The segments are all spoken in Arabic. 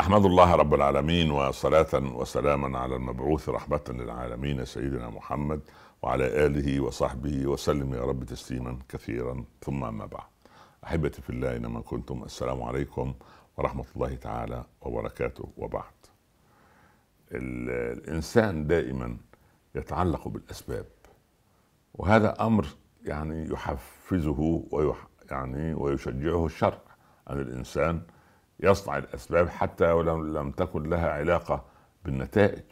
أحمد الله رب العالمين وصلاة وسلاما على المبعوث رحمة للعالمين سيدنا محمد وعلى آله وصحبه وسلم يا رب تسليما كثيرا ثم أما بعد. أحبتي في الله اينما كنتم السلام عليكم ورحمة الله تعالى وبركاته. وبعد الإنسان دائما يتعلق بالأسباب وهذا أمر يعني يحفزه ويح يعني ويشجعه الشرع ان الإنسان يصنع الأسباب حتى ولو لم تكن لها علاقة بالنتائج.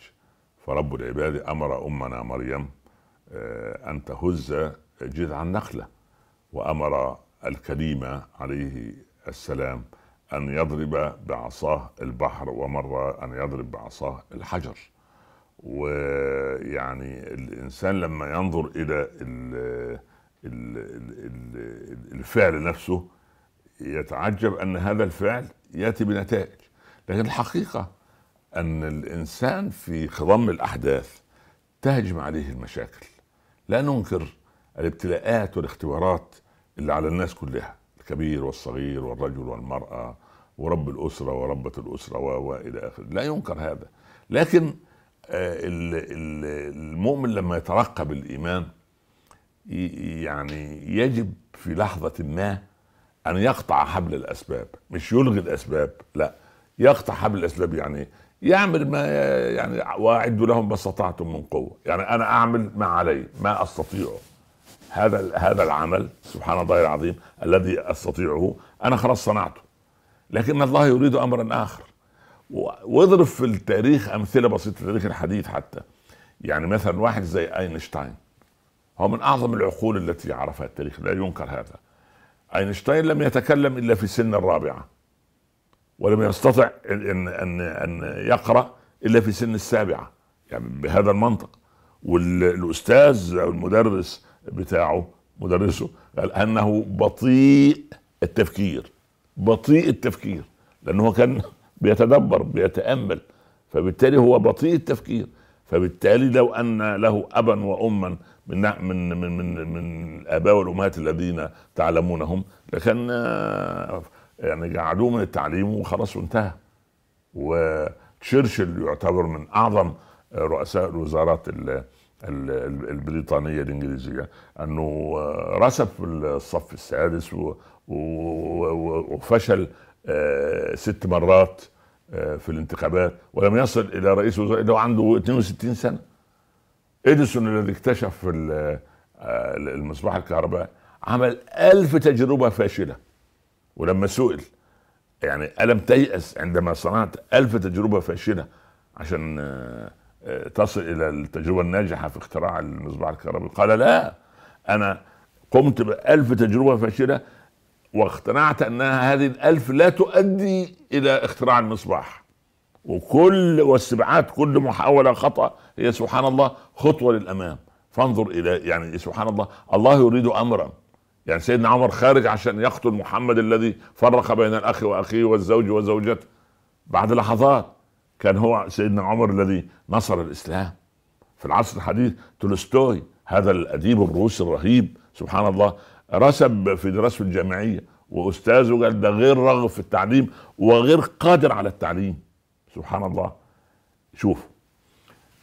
فرب العباد أمر أمنا مريم آه، أن تهز جذع النخلة وأمر الكليم عليه السلام أن يضرب بعصاه البحر ومره أن يضرب بعصاه الحجر. ويعني الإنسان لما ينظر إلى الفعل نفسه يتعجب أن هذا الفعل يأتي بنتائج لكن الحقيقة أن الإنسان في خضم الأحداث تهجم عليه المشاكل. لا ننكر الابتلاءات والاختبارات اللي على الناس كلها الكبير والصغير والرجل والمرأة ورب الأسرة وربة الأسرة وإلى آخره. لا ينكر هذا. لكن آه، المؤمن لما يترقب الإيمان يعني يجب في لحظة ما أن يقطع حبل الأسباب مش يلغي الأسباب لا. يقطع حبل الأسباب يعني يعمل ما يعني واعدوا لهم ما استطعتم من قوة. يعني أنا أعمل ما علي ما استطيعه هذا هذا العمل سبحان الله العظيم الذي أستطيعه أنا خلاص صنعته. لكن الله يريد امرا آخر. واضرب في التاريخ أمثلة بسيطة التاريخ الحديث حتى. يعني مثلا واحد زي أينشتاين. هو من أعظم العقول التي عرفها التاريخ لا ينكر هذا. أينشتاين لم يتكلم إلا في سن الرابعة ولم يستطع ان ان ان يقرأ إلا في سن السابعة يعني بهذا المنطق. والاستاذ أو المدرس بتاعه مدرسه قال أنه بطيء التفكير بطيء التفكير لأنه كان بيتدبر بيتأمل فبالتالي هو بطيء التفكير. فبالتالي لو أن له ابا واما من من من من, من الآباء والأمهات الذين تعلمونهم. لكان آه، يعني قعدوه من التعليم وخلاص وانتهى. وتشرشل يعتبر من أعظم رؤساء الوزارات البريطانية الإنجليزية. أنه آه، رسب في الصف السادس وفشل آه، ست مرات في الانتخابات. ولم يصل إلى رئيس وزراء إلا عنده 62 سنة. إديسون الذي اكتشف آه، المصباح الكهربائي عمل ألف تجربة فاشلة. ولما سئل يعني ألم تيأس عندما صنعت ألف تجربة فاشلة عشان آه، آه، تصل إلى التجربة الناجحة في اختراع المصباح الكهربائي؟ قال لا أنا قمت بألف تجربة فاشلة واقتنعت أنها هذه الألف لا تؤدي إلى اختراع المصباح. وكل واستبعاد كل محاولة خطأ هي سبحان الله خطوة للأمام. فانظر إلى يعني سبحان الله الله يريد أمرا. يعني سيدنا عمر خارج عشان يقتل محمد الذي فرق بين الأخ وأخيه والزوج وزوجته. بعد لحظات كان هو سيدنا عمر الذي نصر الإسلام. في العصر الحديث تولستوي هذا الأديب الروسي الرهيب سبحان الله رسب في دراسته الجامعية وأستاذه قال ده غير رغب في التعليم وغير قادر على التعليم. سبحان الله. شوف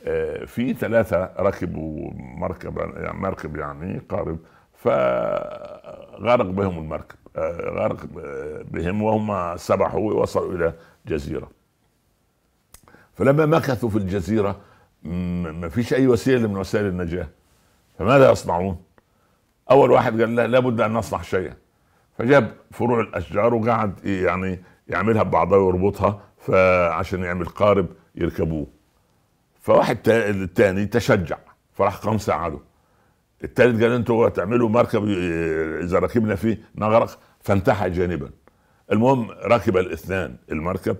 آه، في ثلاثة ركبوا مركب يعني مركب يعني قارب فغرق بهم المركب آه، غرق بهم وهم سبحوا ووصلوا إلى جزيرة. فلما مكثوا في الجزيرة ما فيش أي وسيلة من وسائل النجاة. فماذا يصنعون؟ أول واحد قال لا لابد أن نصنع شيئا. فجاب فروع الأشجار وقعد يعني يعملها ببعضها ويربطها فعشان يعمل قارب يركبوه. فواحد الثاني تشجع فراح قام ساعده. الثالث قال أنتوا تعملوا مركب إذا ركبنا فيه نغرق فانتحى جانبا. المهم ركب الاثنان المركب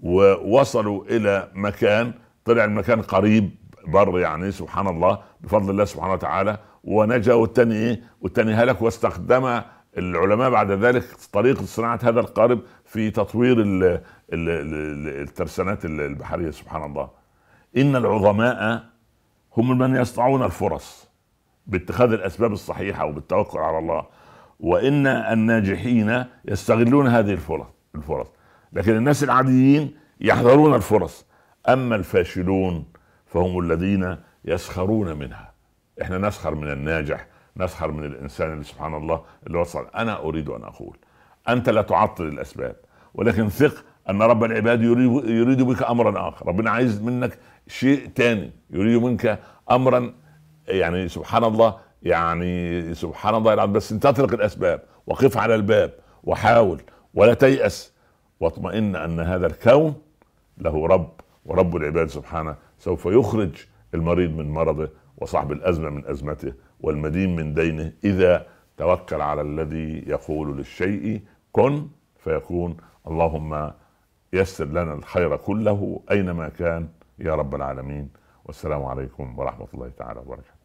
ووصلوا إلى مكان طلع المكان قريب بر يعني سبحان الله بفضل الله سبحانه وتعالى ونجا والثاني إيه؟ والثاني هلك واستخدم العلماء بعد ذلك طريقة صناعة هذا القارب في تطوير الترسانات البحرية سبحان الله. إن العظماء هم من يصنعون الفرص باتخاذ الأسباب الصحيحة وبالتوكل على الله وإن الناجحين يستغلون هذه الفرص الفرص. لكن الناس العاديين يحذرون الفرص. أما الفاشلون فهم الذين يسخرون منها. إحنا نسخر من الناجح نسخر من الإنسان اللي سبحان الله اللي وصل أنا أريد أن أقول أنت لا تعطل الأسباب ولكن ثق أن رب العباد يريد يريد بك امرا آخر. ربنا عايز منك شيء ثاني يريد منك امرا يعني سبحان الله يعني سبحان الله العظيم. بس أنت تطرق الأسباب وقف على الباب وحاول ولا تيأس واطمئن أن هذا الكون له رب ورب العباد سبحانه سوف يخرج المريض من مرضه وصاحب الأزمة من أزمته. والمدين من دينه إذا توكل على الذي يقول للشيء كن فيكون. اللهم يسر لنا الخير كله أينما كان يا رب العالمين. والسلام عليكم ورحمة الله تعالى وبركاته.